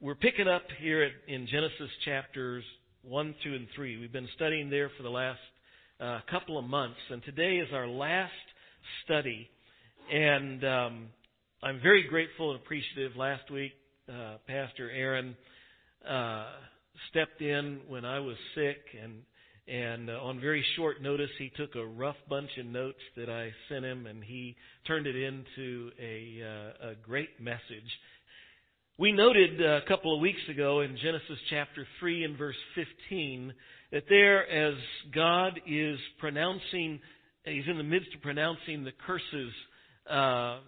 we're picking up here at, in Genesis chapters 1, 2, and 3. We've been studying there for the last uh, couple of months, and today is our last study. And um, I'm very grateful and appreciative. Last week, uh, Pastor Aaron uh, stepped in when I was sick, and and uh, on very short notice, he took a rough bunch of notes that I sent him, and he turned it into a, uh, a great message. We noted uh, a couple of weeks ago in Genesis chapter 3 and verse 15 that there, as God is pronouncing, He's in the midst of pronouncing the curses uh,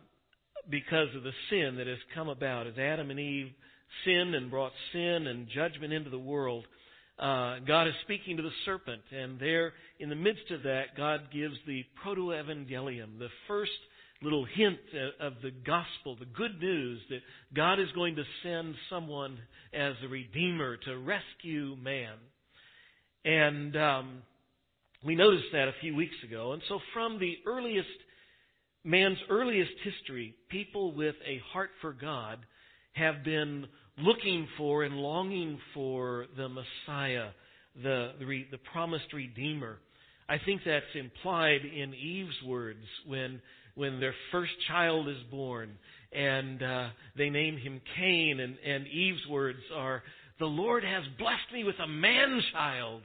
because of the sin that has come about, as Adam and Eve sinned and brought sin and judgment into the world. Uh, God is speaking to the serpent, and there, in the midst of that, God gives the proto-evangelium, the first little hint of the gospel, the good news that God is going to send someone as a redeemer to rescue man. And um, we noticed that a few weeks ago. And so, from the earliest, man's earliest history, people with a heart for God have been looking for and longing for the Messiah, the, the, the promised Redeemer. I think that's implied in Eve's words when when their first child is born and uh, they name him Cain. And, and Eve's words are, The Lord has blessed me with a man child.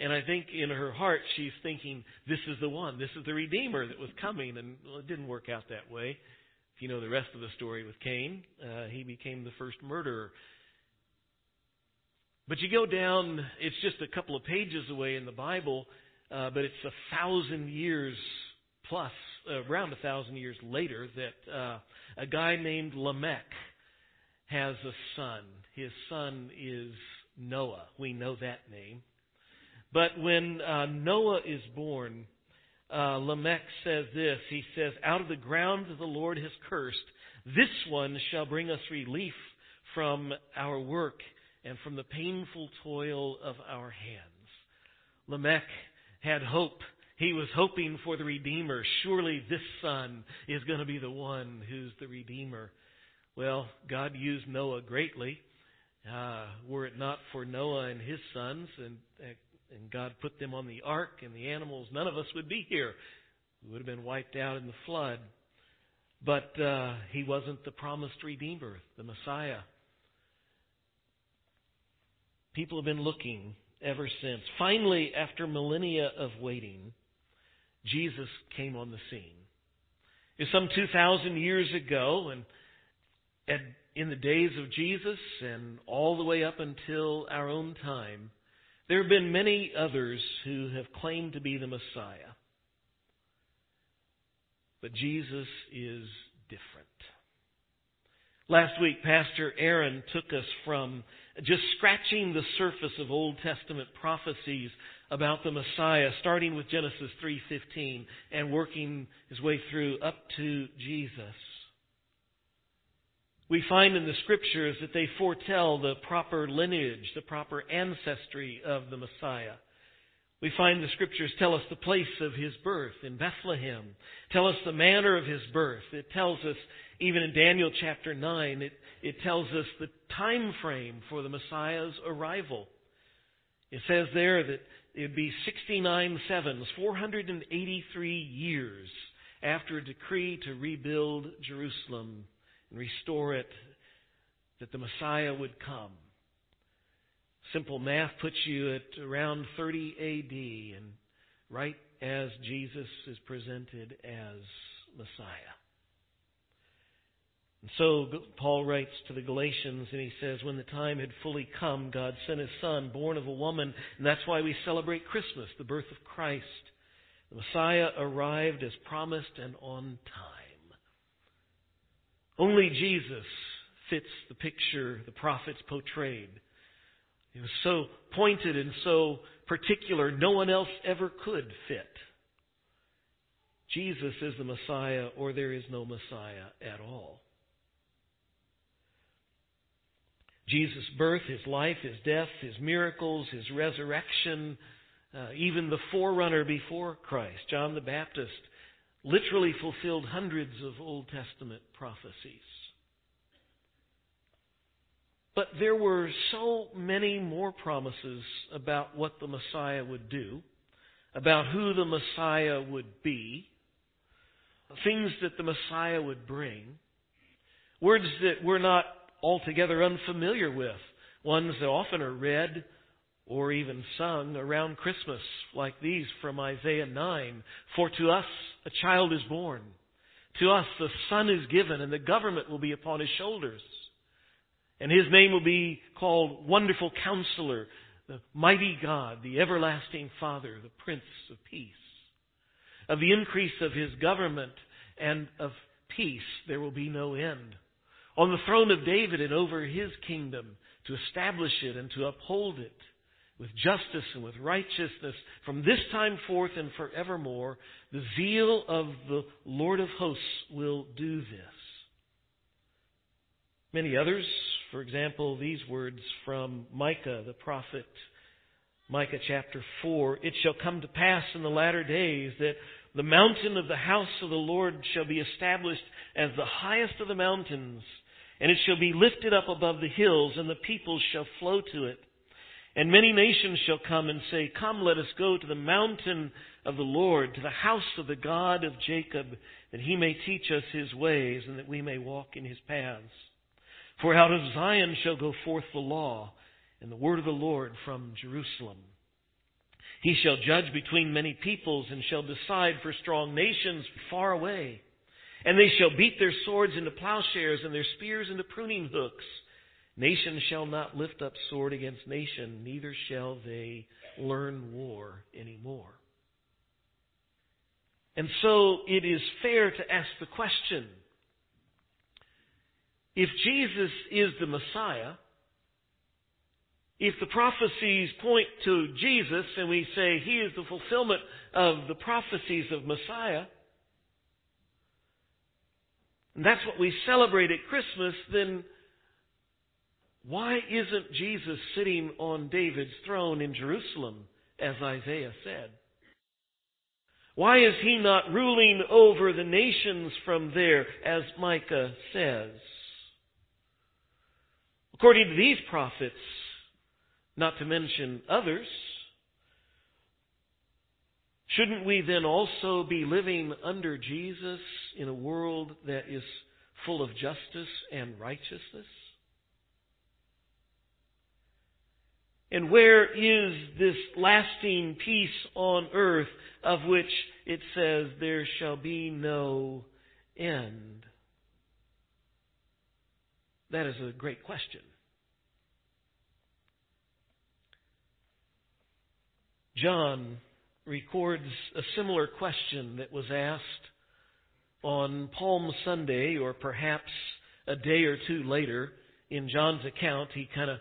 And I think in her heart she's thinking, This is the one. This is the Redeemer that was coming. And well, it didn't work out that way. If you know the rest of the story with Cain, uh, he became the first murderer. But you go down, it's just a couple of pages away in the Bible, uh, but it's a thousand years plus, uh, around a thousand years later, that uh, a guy named Lamech has a son. His son is Noah. We know that name. But when uh, Noah is born, uh, Lamech says this. He says, Out of the ground the Lord has cursed, this one shall bring us relief from our work and from the painful toil of our hands. Lamech had hope he was hoping for the Redeemer. Surely this son is going to be the one who's the Redeemer. Well, God used Noah greatly. Uh, were it not for Noah and his sons, and, and God put them on the ark and the animals, none of us would be here. We would have been wiped out in the flood. But uh, he wasn't the promised Redeemer, the Messiah. People have been looking ever since. Finally, after millennia of waiting, Jesus came on the scene. It's some 2,000 years ago, and, and in the days of Jesus and all the way up until our own time, there have been many others who have claimed to be the Messiah. But Jesus is different. Last week, Pastor Aaron took us from just scratching the surface of Old Testament prophecies about the Messiah, starting with Genesis 3:15 and working his way through up to Jesus. We find in the scriptures that they foretell the proper lineage, the proper ancestry of the Messiah. We find the scriptures tell us the place of his birth in Bethlehem, tell us the manner of his birth. It tells us, even in Daniel chapter 9, it, it tells us the time frame for the Messiah's arrival. It says there that it would be 69 sevens, 483 years after a decree to rebuild Jerusalem and restore it, that the Messiah would come. Simple math puts you at around 30 AD, and right as Jesus is presented as Messiah. And so Paul writes to the Galatians and he says, when the time had fully come, God sent his son, born of a woman, and that's why we celebrate Christmas, the birth of Christ. The Messiah arrived as promised and on time. Only Jesus fits the picture the prophets portrayed. He was so pointed and so particular, no one else ever could fit. Jesus is the Messiah, or there is no Messiah at all. Jesus' birth, his life, his death, his miracles, his resurrection, uh, even the forerunner before Christ, John the Baptist, literally fulfilled hundreds of Old Testament prophecies. But there were so many more promises about what the Messiah would do, about who the Messiah would be, things that the Messiah would bring, words that we're not altogether unfamiliar with, ones that often are read or even sung around Christmas, like these from Isaiah 9. For to us a child is born. To us the son is given, and the government will be upon his shoulders. And his name will be called Wonderful Counselor, the Mighty God, the Everlasting Father, the Prince of Peace. Of the increase of his government and of peace there will be no end. On the throne of David and over his kingdom, to establish it and to uphold it with justice and with righteousness from this time forth and forevermore, the zeal of the Lord of hosts will do this. Many others, for example, these words from Micah the prophet, Micah chapter 4, It shall come to pass in the latter days that the mountain of the house of the Lord shall be established as the highest of the mountains, and it shall be lifted up above the hills, and the peoples shall flow to it. And many nations shall come and say, Come, let us go to the mountain of the Lord, to the house of the God of Jacob, that he may teach us his ways, and that we may walk in his paths. For out of Zion shall go forth the law, and the word of the Lord from Jerusalem. He shall judge between many peoples, and shall decide for strong nations far away. And they shall beat their swords into plowshares, and their spears into pruning hooks. Nation shall not lift up sword against nation, neither shall they learn war anymore. And so it is fair to ask the question if Jesus is the Messiah, if the prophecies point to Jesus and we say he is the fulfillment of the prophecies of Messiah, and that's what we celebrate at Christmas, then why isn't Jesus sitting on David's throne in Jerusalem, as Isaiah said? Why is he not ruling over the nations from there, as Micah says? According to these prophets, not to mention others, shouldn't we then also be living under Jesus in a world that is full of justice and righteousness? And where is this lasting peace on earth of which it says there shall be no end? That is a great question. John records a similar question that was asked on Palm Sunday, or perhaps a day or two later. In John's account, he kind of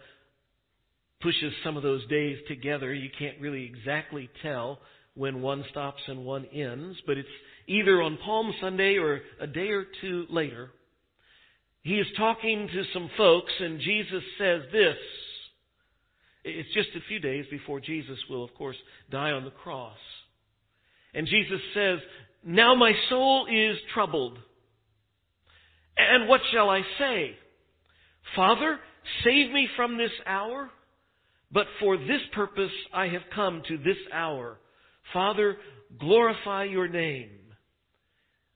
pushes some of those days together. You can't really exactly tell when one stops and one ends, but it's either on Palm Sunday or a day or two later. He is talking to some folks and Jesus says this. It's just a few days before Jesus will, of course, die on the cross. And Jesus says, Now my soul is troubled. And what shall I say? Father, save me from this hour? But for this purpose I have come to this hour. Father, glorify your name.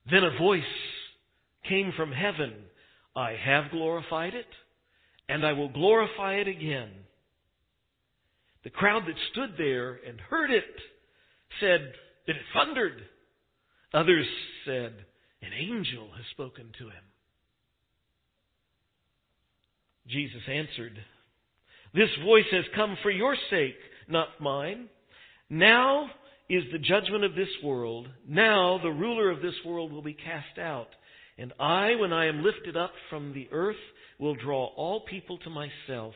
Then a voice came from heaven. I have glorified it, and I will glorify it again. The crowd that stood there and heard it said that it thundered. Others said, An angel has spoken to him. Jesus answered, this voice has come for your sake, not mine. Now is the judgment of this world. Now the ruler of this world will be cast out. And I, when I am lifted up from the earth, will draw all people to myself.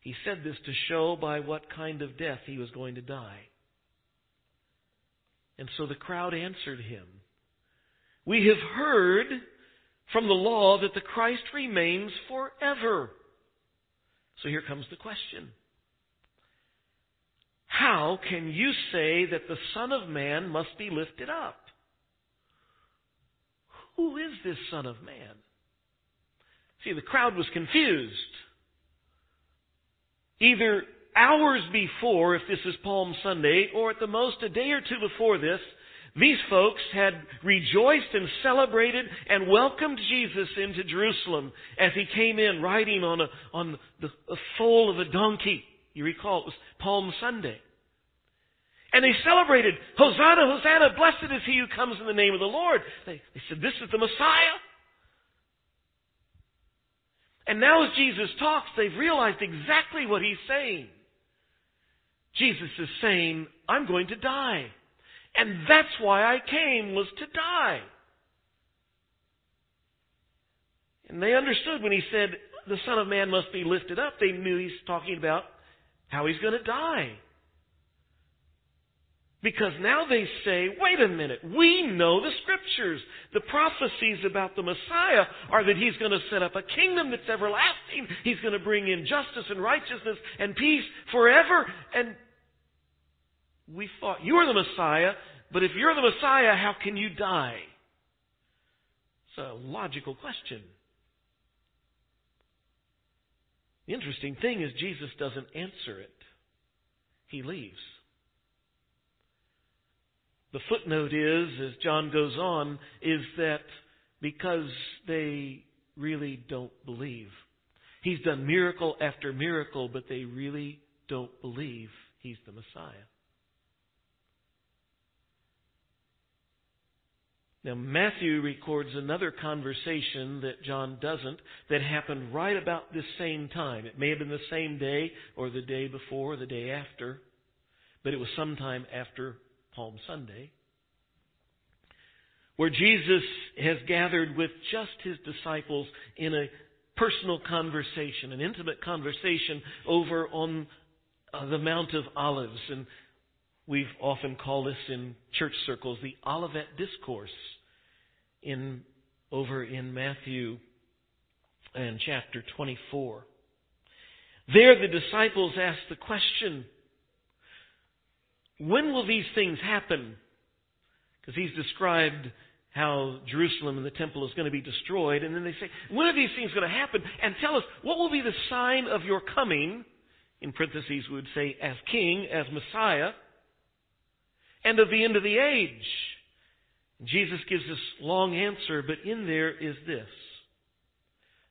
He said this to show by what kind of death he was going to die. And so the crowd answered him, We have heard from the law that the Christ remains forever. So here comes the question. How can you say that the Son of Man must be lifted up? Who is this Son of Man? See, the crowd was confused. Either hours before, if this is Palm Sunday, or at the most a day or two before this, these folks had rejoiced and celebrated and welcomed Jesus into Jerusalem as he came in riding on a, on the a foal of a donkey. You recall it was Palm Sunday. And they celebrated, Hosanna, Hosanna, blessed is he who comes in the name of the Lord. They, they said, this is the Messiah. And now as Jesus talks, they've realized exactly what he's saying. Jesus is saying, I'm going to die. And that's why I came, was to die. And they understood when he said, the Son of Man must be lifted up, they knew he's talking about how he's going to die. Because now they say, wait a minute, we know the scriptures. The prophecies about the Messiah are that he's going to set up a kingdom that's everlasting. He's going to bring in justice and righteousness and peace forever. And we thought, you're the Messiah, but if you're the Messiah, how can you die? It's a logical question. The interesting thing is Jesus doesn't answer it. He leaves. The footnote is, as John goes on, is that because they really don't believe. He's done miracle after miracle, but they really don't believe he's the Messiah. Now, Matthew records another conversation that John doesn't that happened right about this same time. It may have been the same day or the day before or the day after, but it was sometime after Palm Sunday, where Jesus has gathered with just his disciples in a personal conversation, an intimate conversation over on uh, the Mount of Olives. And we've often called this in church circles the Olivet Discourse in, over in Matthew and chapter 24. There the disciples ask the question, when will these things happen? Because he's described how Jerusalem and the temple is going to be destroyed. And then they say, when are these things going to happen? And tell us, what will be the sign of your coming? In parentheses, we would say, as king, as Messiah, and of the end of the age. Jesus gives this long answer, but in there is this.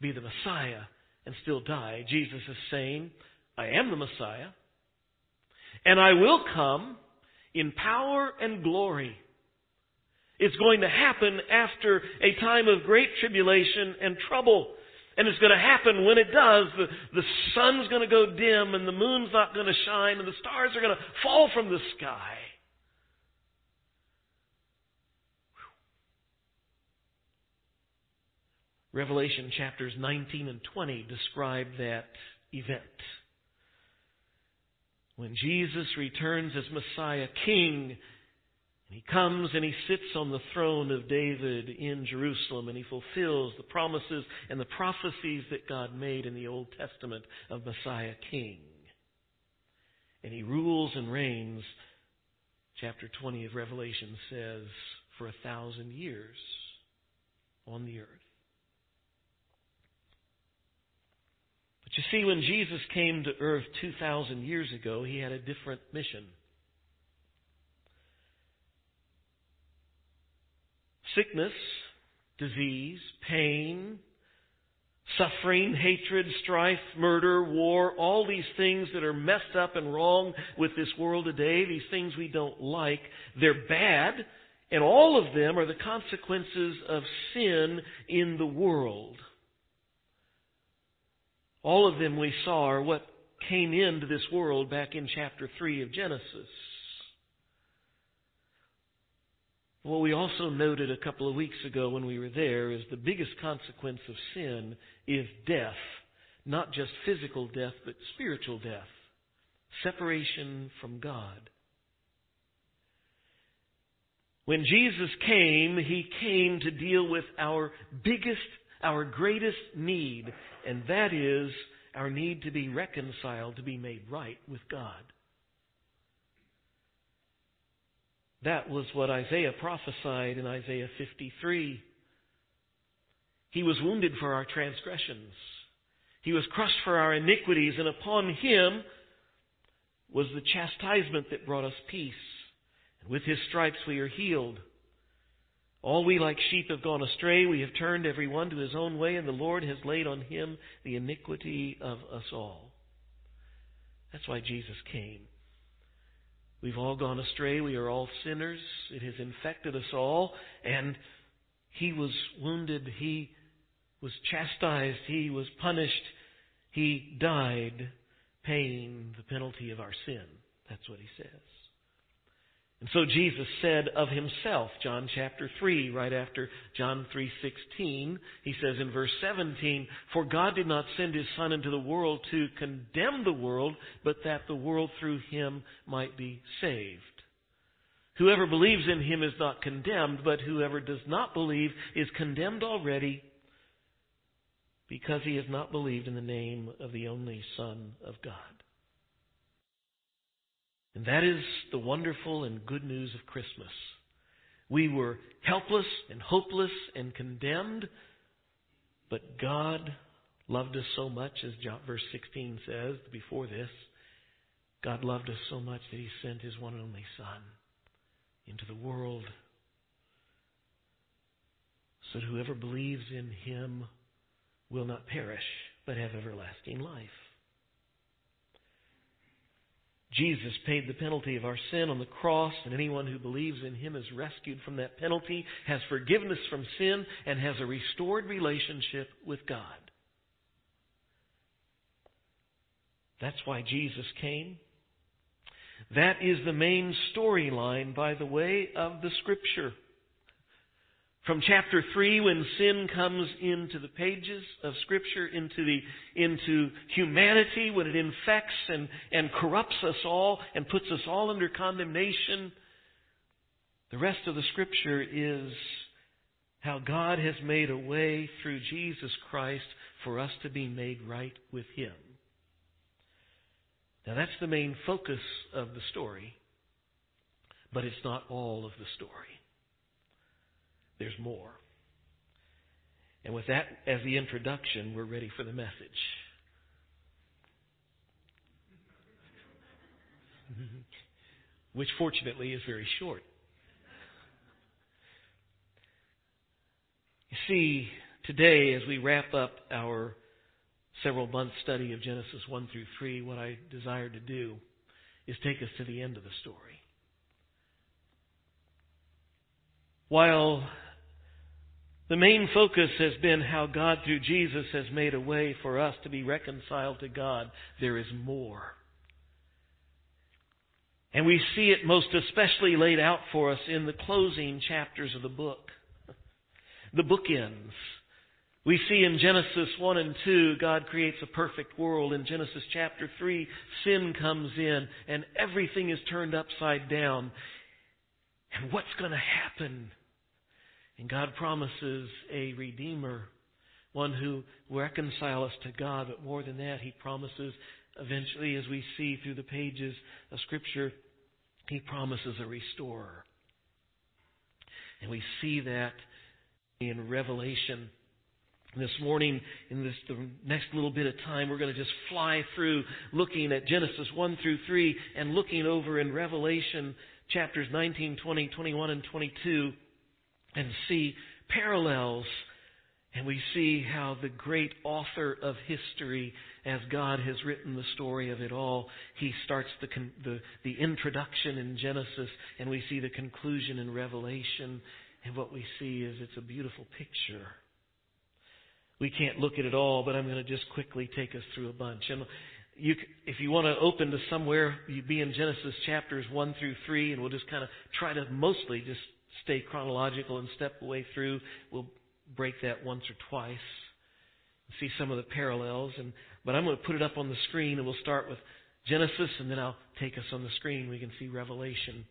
Be the Messiah and still die. Jesus is saying, I am the Messiah, and I will come in power and glory. It's going to happen after a time of great tribulation and trouble. And it's going to happen when it does. The, the sun's going to go dim and the moon's not going to shine and the stars are going to fall from the sky. Revelation chapters 19 and 20 describe that event. When Jesus returns as Messiah King, and he comes and he sits on the throne of David in Jerusalem and he fulfills the promises and the prophecies that God made in the Old Testament of Messiah King. And he rules and reigns, chapter 20 of Revelation says, for a thousand years on the earth. But you see, when Jesus came to earth 2,000 years ago, he had a different mission. Sickness, disease, pain, suffering, hatred, strife, murder, war, all these things that are messed up and wrong with this world today, these things we don't like, they're bad, and all of them are the consequences of sin in the world. All of them we saw are what came into this world back in chapter 3 of Genesis. What we also noted a couple of weeks ago when we were there is the biggest consequence of sin is death, not just physical death, but spiritual death. Separation from God. When Jesus came, He came to deal with our biggest, our greatest need, and that is our need to be reconciled, to be made right with God. That was what Isaiah prophesied in Isaiah 53. He was wounded for our transgressions. He was crushed for our iniquities, and upon him was the chastisement that brought us peace. And with his stripes we are healed. All we like sheep have gone astray. We have turned every one to his own way, and the Lord has laid on him the iniquity of us all. That's why Jesus came. We've all gone astray. We are all sinners. It has infected us all. And he was wounded. He was chastised. He was punished. He died paying the penalty of our sin. That's what he says. And so Jesus said of himself, John chapter 3, right after John 3:16, he says in verse 17, "For God did not send his son into the world to condemn the world, but that the world through him might be saved." Whoever believes in him is not condemned, but whoever does not believe is condemned already because he has not believed in the name of the only Son of God. And that is the wonderful and good news of Christmas. We were helpless and hopeless and condemned, but God loved us so much, as verse 16 says before this. God loved us so much that He sent His one and only Son into the world so that whoever believes in Him will not perish, but have everlasting life. Jesus paid the penalty of our sin on the cross, and anyone who believes in him is rescued from that penalty, has forgiveness from sin, and has a restored relationship with God. That's why Jesus came. That is the main storyline, by the way, of the Scripture. From chapter 3, when sin comes into the pages of Scripture, into, the, into humanity, when it infects and, and corrupts us all and puts us all under condemnation, the rest of the Scripture is how God has made a way through Jesus Christ for us to be made right with Him. Now that's the main focus of the story, but it's not all of the story. There's more. And with that as the introduction, we're ready for the message. Which fortunately is very short. You see, today as we wrap up our several month study of Genesis 1 through 3, what I desire to do is take us to the end of the story. While the main focus has been how God, through Jesus, has made a way for us to be reconciled to God. There is more. And we see it most especially laid out for us in the closing chapters of the book. The bookends. We see in Genesis 1 and 2, God creates a perfect world. In Genesis chapter 3, sin comes in and everything is turned upside down. And what's going to happen and God promises a Redeemer, one who will reconcile us to God. But more than that, He promises eventually, as we see through the pages of Scripture, He promises a restorer. And we see that in Revelation. This morning, in this the next little bit of time, we're going to just fly through looking at Genesis 1 through 3 and looking over in Revelation chapters 19, 20, 21, and 22 and see parallels. And we see how the great author of history, as God has written the story of it all, he starts the, the, the introduction in Genesis, and we see the conclusion in Revelation. And what we see is it's a beautiful picture. We can't look at it all, but I'm going to just quickly take us through a bunch. And you, if you want to open to somewhere, you'd be in Genesis chapters 1 through 3, and we'll just kind of try to mostly just stay chronological and step away through. We'll break that once or twice. See some of the parallels. And but I'm going to put it up on the screen and we'll start with Genesis and then I'll take us on the screen. We can see Revelation.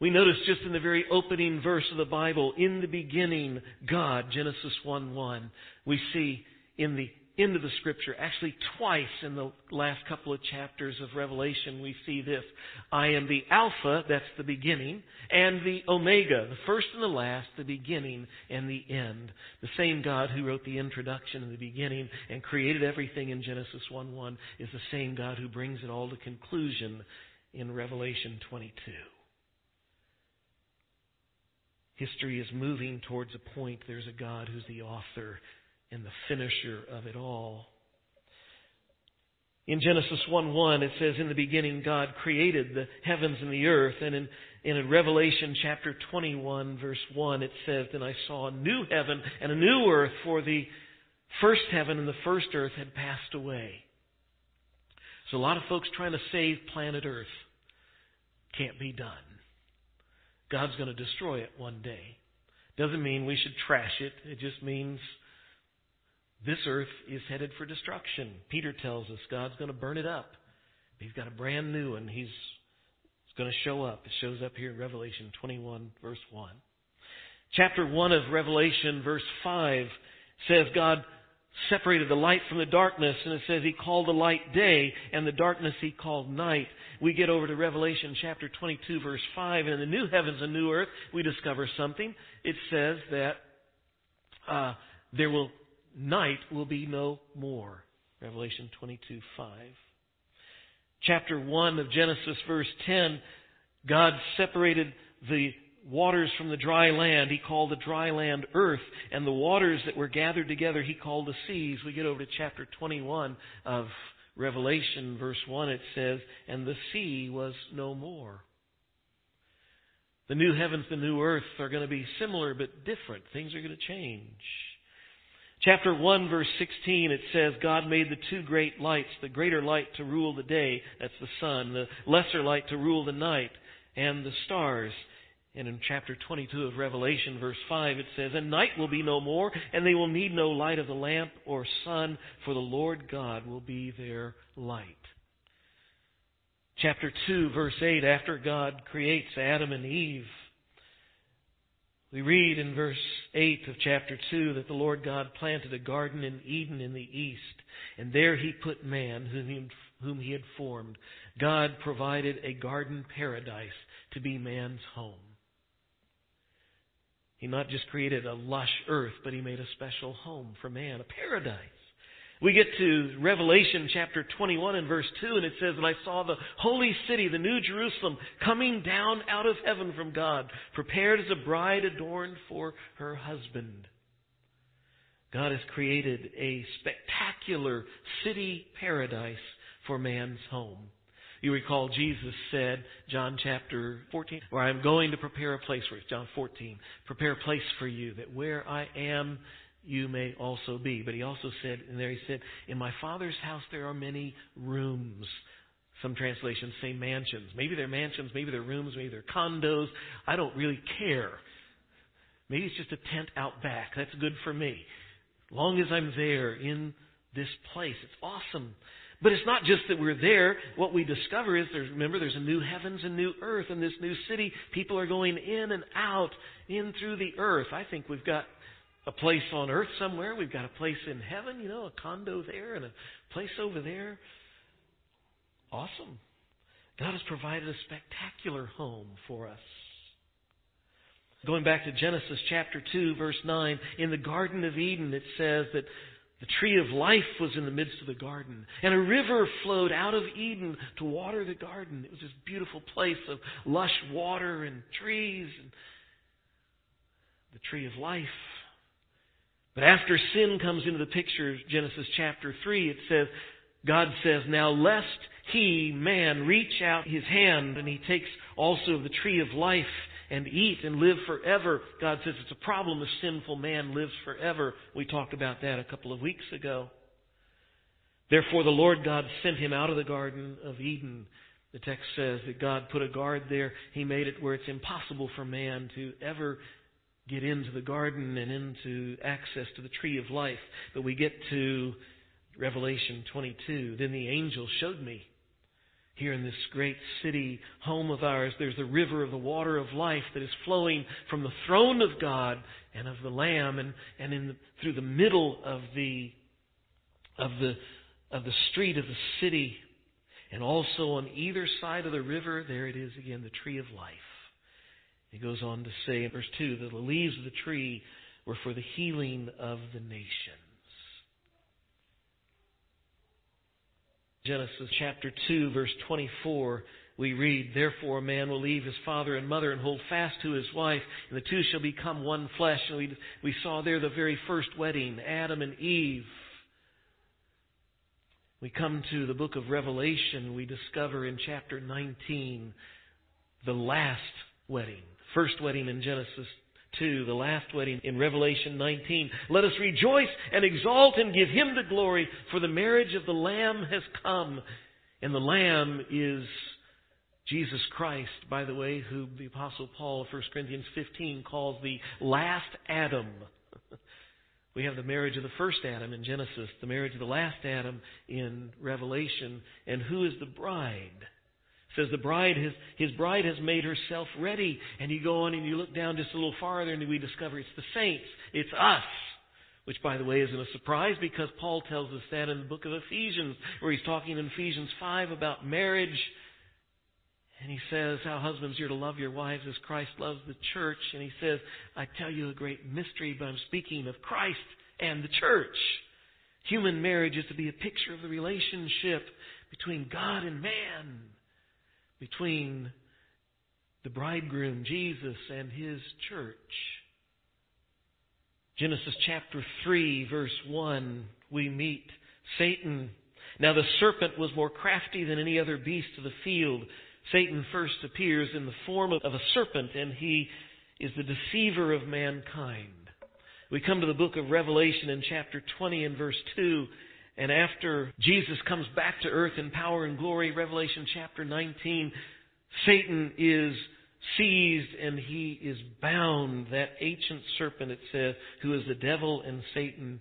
We notice just in the very opening verse of the Bible, in the beginning, God, Genesis 1 1. We see in the of the scripture, actually twice in the last couple of chapters of Revelation, we see this. I am the Alpha, that's the beginning, and the Omega, the first and the last, the beginning and the end. The same God who wrote the introduction in the beginning and created everything in Genesis 1 1 is the same God who brings it all to conclusion in Revelation 22. History is moving towards a point. There's a God who's the author and the finisher of it all. In Genesis 1 1, it says, In the beginning, God created the heavens and the earth. And in, in Revelation chapter 21, verse 1, it says, Then I saw a new heaven and a new earth, for the first heaven and the first earth had passed away. So a lot of folks trying to save planet Earth can't be done. God's going to destroy it one day. Doesn't mean we should trash it. It just means this earth is headed for destruction. Peter tells us God's going to burn it up. He's got a brand new one. He's going to show up. It shows up here in Revelation 21, verse 1. Chapter 1 of Revelation, verse 5, says God separated the light from the darkness, and it says He called the light day, and the darkness He called night. We get over to Revelation chapter 22, verse 5, and in the new heavens and new earth, we discover something. It says that uh, there will night will be no more. Revelation 22 5. Chapter 1 of Genesis, verse 10, God separated the waters from the dry land. He called the dry land earth, and the waters that were gathered together, he called the seas. We get over to chapter 21 of Revelation, verse 1, it says, And the sea was no more. The new heavens, the new earth are going to be similar but different. Things are going to change. Chapter 1, verse 16, it says, God made the two great lights, the greater light to rule the day, that's the sun, the lesser light to rule the night, and the stars. And in chapter 22 of Revelation, verse 5, it says, And night will be no more, and they will need no light of the lamp or sun, for the Lord God will be their light. Chapter 2, verse 8, after God creates Adam and Eve, we read in verse 8 of chapter 2 that the Lord God planted a garden in Eden in the east, and there he put man whom he, whom he had formed. God provided a garden paradise to be man's home. He not just created a lush earth, but he made a special home for man, a paradise. We get to Revelation chapter 21 and verse 2, and it says, And I saw the holy city, the new Jerusalem, coming down out of heaven from God, prepared as a bride adorned for her husband. God has created a spectacular city paradise for man's home. You recall Jesus said, John chapter 14, where I'm going to prepare a place for you. John 14, prepare a place for you, that where I am, you may also be. But he also said, and there he said, In my Father's house there are many rooms. Some translations say mansions. Maybe they're mansions, maybe they're rooms, maybe they're condos. I don't really care. Maybe it's just a tent out back. That's good for me. Long as I'm there in this place, it's awesome. But it's not just that we're there. What we discover is there's, remember, there's a new heavens and new earth in this new city. People are going in and out, in through the earth. I think we've got a place on earth somewhere. We've got a place in heaven, you know, a condo there and a place over there. Awesome. God has provided a spectacular home for us. Going back to Genesis chapter 2, verse 9, in the Garden of Eden, it says that the tree of life was in the midst of the garden, and a river flowed out of Eden to water the garden. It was this beautiful place of lush water and trees and the tree of life. But after sin comes into the picture, Genesis chapter 3, it says, God says, Now lest he, man, reach out his hand and he takes also the tree of life and eat and live forever. God says it's a problem if sinful man lives forever. We talked about that a couple of weeks ago. Therefore, the Lord God sent him out of the Garden of Eden. The text says that God put a guard there. He made it where it's impossible for man to ever get into the garden and into access to the tree of life. But we get to Revelation 22. Then the angel showed me here in this great city, home of ours, there's a river of the water of life that is flowing from the throne of God and of the Lamb, and, and in the, through the middle of the of the of the street of the city, and also on either side of the river, there it is again, the tree of life. He goes on to say in verse two that the leaves of the tree were for the healing of the nations. Genesis chapter 2 verse 24 we read, Therefore a man will leave his father and mother and hold fast to his wife, and the two shall become one flesh. And we, we saw there the very first wedding, Adam and Eve. We come to the book of Revelation, we discover in chapter 19 the last wedding. First wedding in Genesis 2, the last wedding in Revelation 19. Let us rejoice and exalt and give him the glory, for the marriage of the Lamb has come. And the Lamb is Jesus Christ, by the way, who the Apostle Paul, of 1 Corinthians 15, calls the last Adam. we have the marriage of the first Adam in Genesis, the marriage of the last Adam in Revelation. And who is the bride? Says the bride has, his bride has made herself ready. And you go on and you look down just a little farther and we discover it's the saints. It's us. Which, by the way, isn't a surprise because Paul tells us that in the book of Ephesians, where he's talking in Ephesians 5 about marriage. And he says how husbands, you're to love your wives as Christ loves the church. And he says, I tell you a great mystery, but I'm speaking of Christ and the church. Human marriage is to be a picture of the relationship between God and man between the bridegroom, Jesus, and his church. Genesis chapter 3, verse 1, we meet Satan. Now the serpent was more crafty than any other beast of the field. Satan first appears in the form of a serpent, and he is the deceiver of mankind. We come to the book of Revelation in chapter 20 and verse 2. And after Jesus comes back to earth in power and glory, Revelation chapter 19, Satan is seized and he is bound. That ancient serpent, it says, who is the devil and Satan,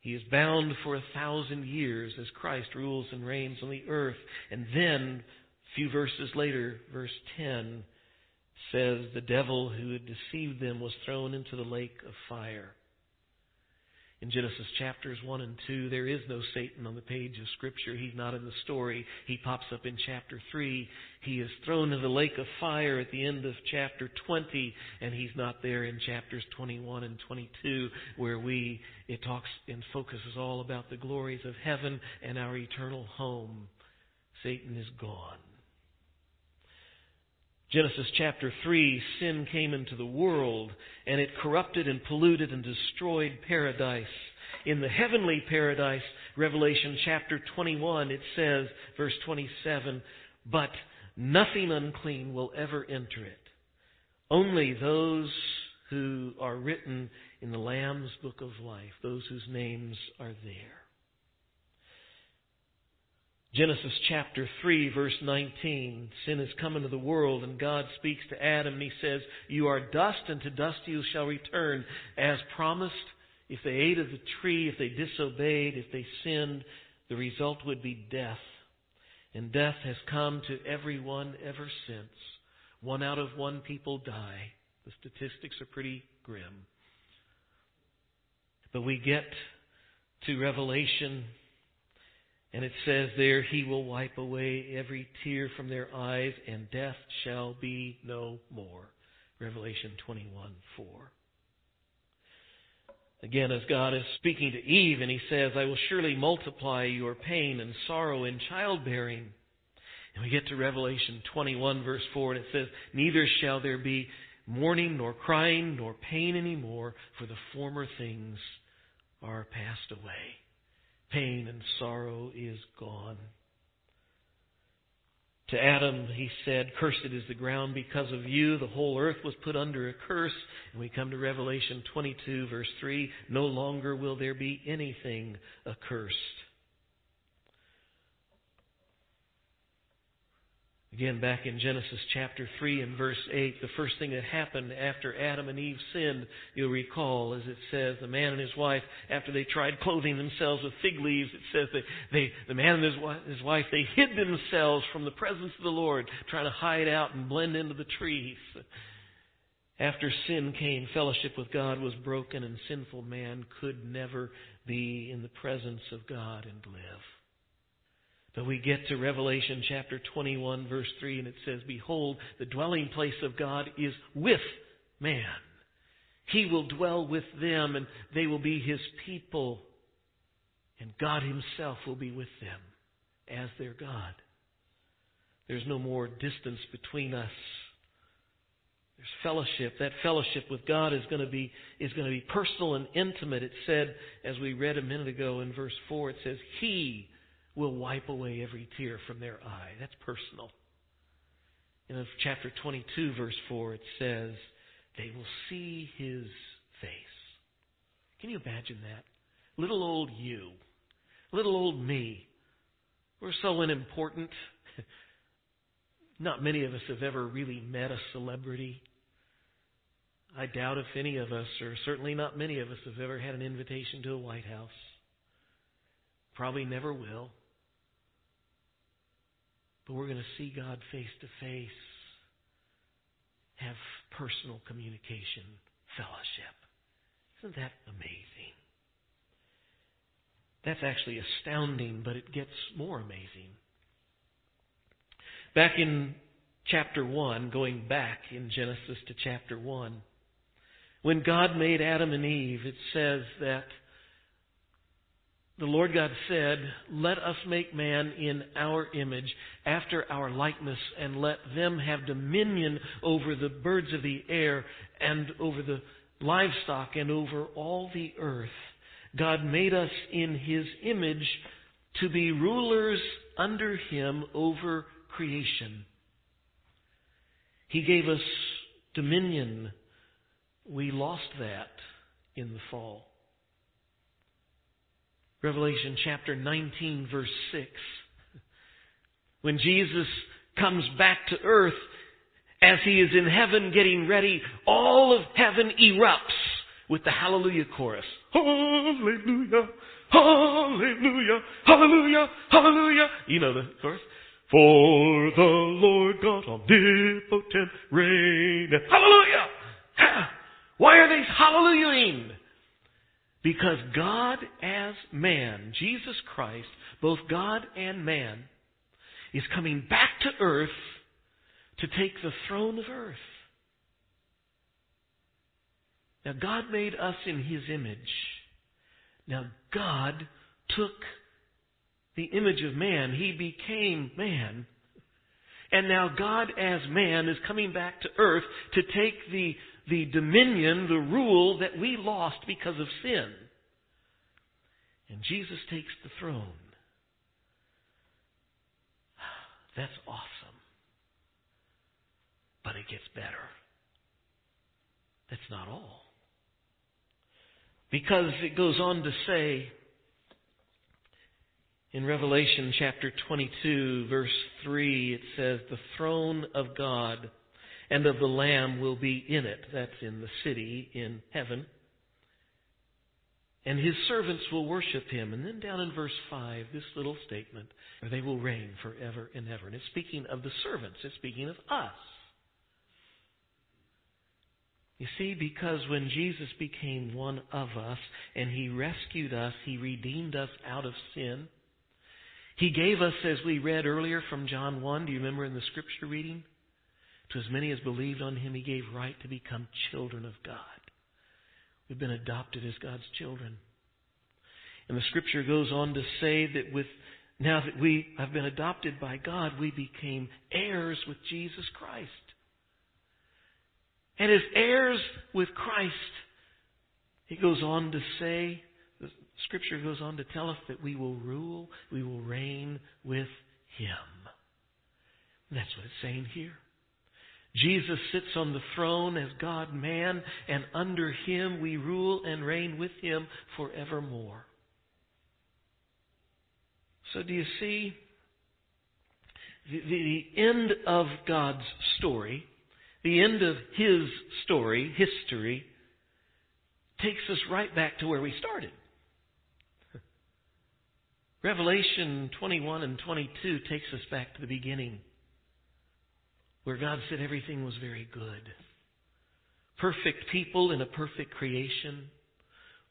he is bound for a thousand years as Christ rules and reigns on the earth. And then, a few verses later, verse 10 says, the devil who had deceived them was thrown into the lake of fire in Genesis chapters 1 and 2, there is no Satan on the page of Scripture. He's not in the story. He pops up in chapter 3. He is thrown into the lake of fire at the end of chapter 20, and he's not there in chapters 21 and 22, where we, it talks and focuses all about the glories of heaven and our eternal home. Satan is gone. Genesis chapter 3, sin came into the world and it corrupted and polluted and destroyed paradise. In the heavenly paradise, Revelation chapter 21, it says, verse 27, but nothing unclean will ever enter it. Only those who are written in the Lamb's book of life, those whose names are there. Genesis chapter 3 verse 19. Sin has come into the world and God speaks to Adam and he says, You are dust and to dust you shall return. As promised, if they ate of the tree, if they disobeyed, if they sinned, the result would be death. And death has come to everyone ever since. One out of one people die. The statistics are pretty grim. But we get to Revelation and it says there, He will wipe away every tear from their eyes, and death shall be no more. Revelation 21 4. Again, as God is speaking to Eve, and He says, I will surely multiply your pain and sorrow in childbearing. And we get to Revelation 21, verse 4, and it says, Neither shall there be mourning, nor crying, nor pain anymore, for the former things are passed away pain and sorrow is gone. To Adam, he said, Cursed is the ground because of you. The whole earth was put under a curse. And we come to Revelation 22, verse 3 No longer will there be anything accursed. Again, back in Genesis chapter 3 and verse 8, the first thing that happened after Adam and Eve sinned, you'll recall, as it says, the man and his wife, after they tried clothing themselves with fig leaves, it says that they, the man and his wife, his wife, they hid themselves from the presence of the Lord, trying to hide out and blend into the trees. After sin came, fellowship with God was broken, and sinful man could never be in the presence of God and live. But we get to Revelation chapter 21, verse 3, and it says, Behold, the dwelling place of God is with man. He will dwell with them, and they will be his people. And God himself will be with them as their God. There's no more distance between us. There's fellowship. That fellowship with God is going to be is going to be personal and intimate. It said, as we read a minute ago in verse four, it says, He will wipe away every tear from their eye. That's personal. In chapter 22, verse 4, it says, They will see his face. Can you imagine that? Little old you, little old me. We're so unimportant. Not many of us have ever really met a celebrity. I doubt if any of us, or certainly not many of us, have ever had an invitation to a White House. Probably never will. But we're going to see God face to face, have personal communication, fellowship. Isn't that amazing? That's actually astounding, but it gets more amazing. Back in chapter 1, going back in Genesis to chapter 1, when God made Adam and Eve, it says that the Lord God said, Let us make man in our image, after our likeness, and let them have dominion over the birds of the air, and over the livestock, and over all the earth. God made us in His image to be rulers under Him over creation. He gave us dominion. We lost that in the fall. Revelation chapter 19, verse 6. When Jesus comes back to earth, as he is in heaven getting ready, all of heaven erupts with the hallelujah chorus. Hallelujah, hallelujah, hallelujah, hallelujah. You know the chorus. For the Lord God omnipotent reigneth. Hallelujah! Why are they hallelujahing? Because God as man, Jesus Christ, both God and man, is coming back to earth to take the throne of earth. Now, God made us in His image. Now, God took the image of man. He became man. And now God as man is coming back to earth to take the the dominion, the rule that we lost because of sin. And Jesus takes the throne. That's awesome. But it gets better. That's not all. Because it goes on to say in Revelation chapter 22, verse 3, it says, The throne of God and of the Lamb will be in it. That's in the city in heaven. And his servants will worship him. And then down in verse 5, this little statement, they will reign forever and ever. And it's speaking of the servants, it's speaking of us. You see, because when Jesus became one of us and he rescued us, he redeemed us out of sin. He gave us, as we read earlier from John 1, do you remember in the scripture reading? To as many as believed on him, he gave right to become children of God. We've been adopted as God's children. And the scripture goes on to say that with now that we have been adopted by God, we became heirs with Jesus Christ. And as heirs with Christ, he goes on to say, the scripture goes on to tell us that we will rule, we will reign with him. And that's what it's saying here. Jesus sits on the throne as God man, and under him we rule and reign with him forevermore. So do you see? the, the end of God's story, the end of His story, history, takes us right back to where we started. Revelation 21 and 22 takes us back to the beginning, where God said everything was very good. Perfect people in a perfect creation,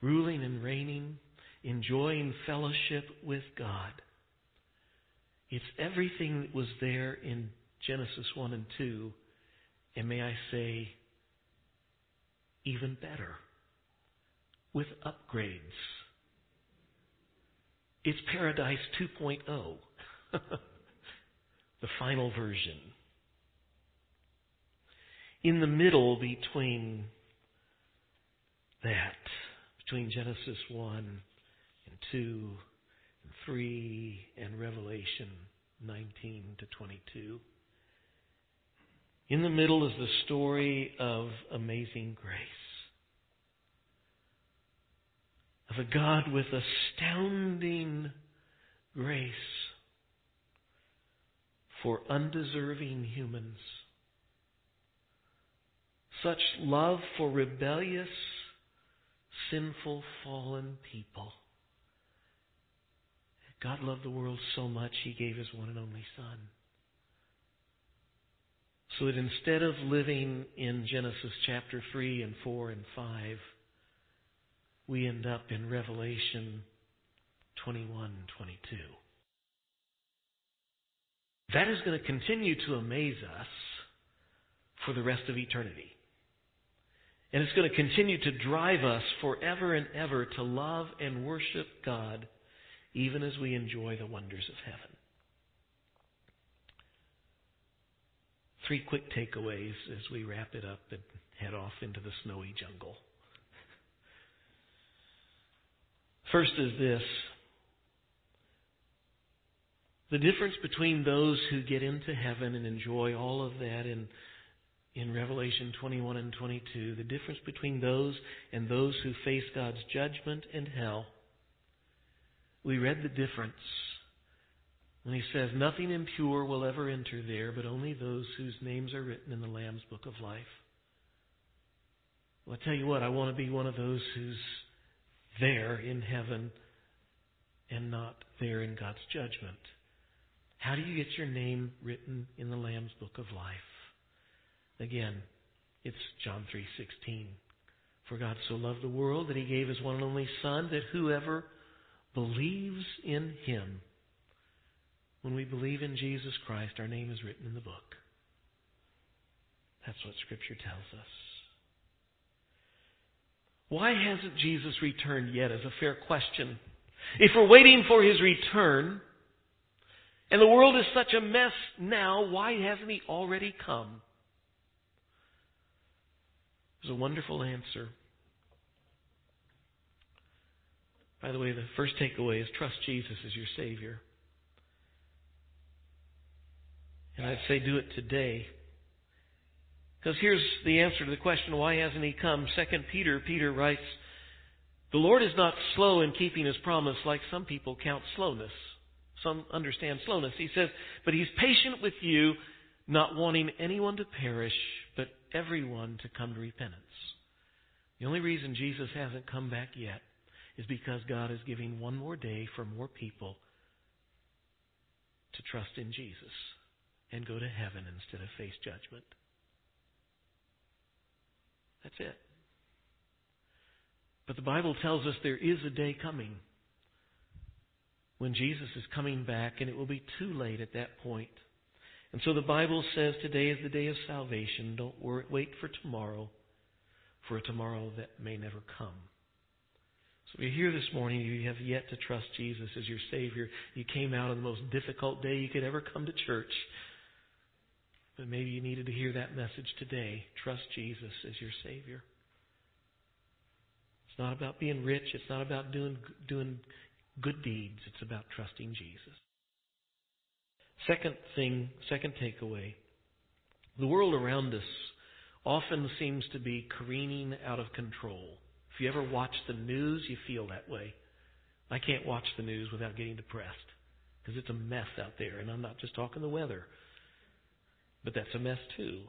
ruling and reigning, enjoying fellowship with God. It's everything that was there in Genesis 1 and 2, and may I say, even better, with upgrades. It's Paradise 2.0, the final version. In the middle between that, between Genesis 1 and 2 and 3 and Revelation 19 to 22. In the middle is the story of amazing grace. Of a God with astounding grace for undeserving humans. Such love for rebellious, sinful, fallen people God loved the world so much, He gave His one and only Son. So that instead of living in Genesis chapter 3 and 4 and 5, we end up in Revelation 21 and 22. That is going to continue to amaze us for the rest of eternity. And it's going to continue to drive us forever and ever to love and worship God even as we enjoy the wonders of heaven. Three quick takeaways as we wrap it up and head off into the snowy jungle. First is this the difference between those who get into heaven and enjoy all of that in, in Revelation 21 and 22, the difference between those and those who face God's judgment and hell we read the difference when he says, Nothing impure will ever enter there, but only those whose names are written in the Lamb's book of life. Well, I tell you what, I want to be one of those who's there in heaven and not there in God's judgment. How do you get your name written in the Lamb's book of life? Again, it's John 3:16. For God so loved the world that he gave his one and only son that whoever believes in Him, when we believe in Jesus Christ, our name is written in the book. That's what Scripture tells us. Why hasn't Jesus returned yet is a fair question. If we're waiting for His return, and the world is such a mess now, why hasn't He already come? There's a wonderful answer. By the way, the first takeaway is trust Jesus as your Savior. And I'd say do it today. Because here's the answer to the question, why hasn't he come? Second Peter, Peter writes, The Lord is not slow in keeping his promise like some people count slowness. Some understand slowness. He says, but he's patient with you, not wanting anyone to perish, but everyone to come to repentance. The only reason Jesus hasn't come back yet is because God is giving one more day for more people to trust in Jesus and go to heaven instead of face judgment. That's it. But the Bible tells us there is a day coming when Jesus is coming back, and it will be too late at that point. And so the Bible says today is the day of salvation. Don't worry, wait for tomorrow, for a tomorrow that may never come. So if you're here this morning, you have yet to trust Jesus as your Savior. You came out on the most difficult day you could ever come to church. But maybe you needed to hear that message today. Trust Jesus as your Savior. It's not about being rich. It's not about doing, doing good deeds. It's about trusting Jesus. Second thing, second takeaway. The world around us often seems to be careening out of control. If you ever watch the news, you feel that way. I can't watch the news without getting depressed. Because it's a mess out there. And I'm not just talking the weather, but that's a mess too.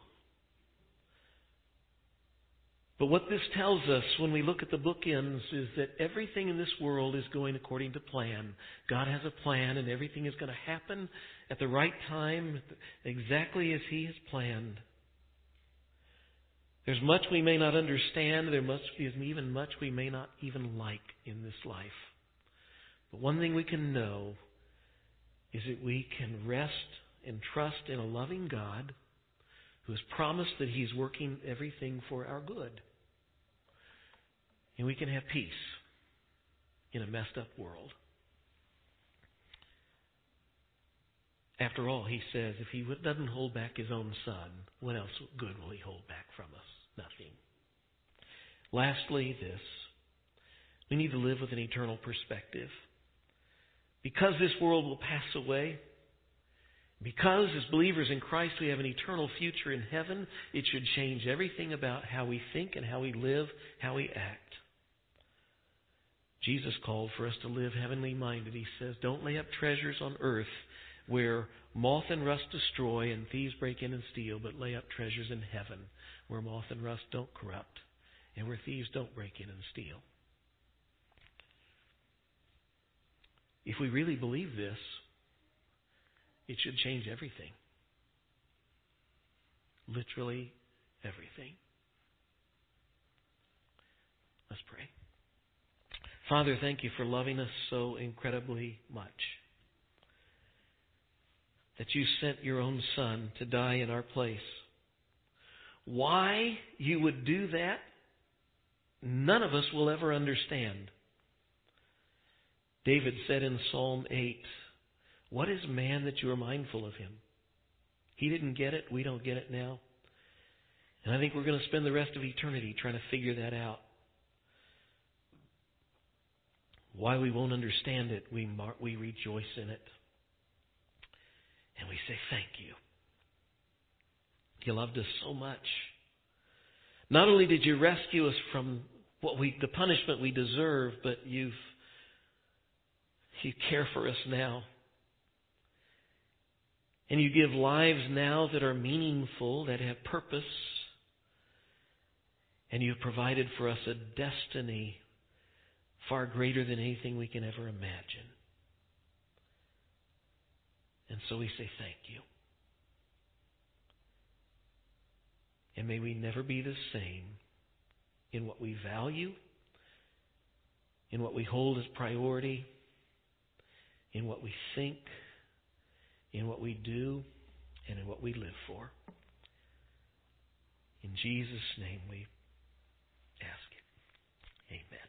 But what this tells us when we look at the bookends is that everything in this world is going according to plan. God has a plan, and everything is going to happen at the right time, exactly as He has planned. There's much we may not understand. There must be even much we may not even like in this life. But one thing we can know is that we can rest and trust in a loving God who has promised that He's working everything for our good. And we can have peace in a messed up world. After all, he says, if he doesn't hold back his own son, what else good will he hold back from us? Nothing. Lastly, this. We need to live with an eternal perspective. Because this world will pass away, because as believers in Christ we have an eternal future in heaven, it should change everything about how we think and how we live, how we act. Jesus called for us to live heavenly minded. He says, Don't lay up treasures on earth where moth and rust destroy and thieves break in and steal, but lay up treasures in heaven where moth and rust don't corrupt and where thieves don't break in and steal. If we really believe this, it should change everything. Literally everything. Let's pray. Father, thank you for loving us so incredibly much that you sent your own Son to die in our place. Why you would do that, none of us will ever understand. David said in Psalm 8, What is man that you are mindful of him? He didn't get it. We don't get it now. And I think we're going to spend the rest of eternity trying to figure that out. Why we won't understand it, we, mar- we rejoice in it. And we say, Thank you. You loved us so much. Not only did you rescue us from what we, the punishment we deserve, but you've, you care for us now. And you give lives now that are meaningful, that have purpose. And you've provided for us a destiny far greater than anything we can ever imagine. And so we say thank you. And may we never be the same in what we value, in what we hold as priority, in what we think, in what we do, and in what we live for. In Jesus' name we ask it. Amen.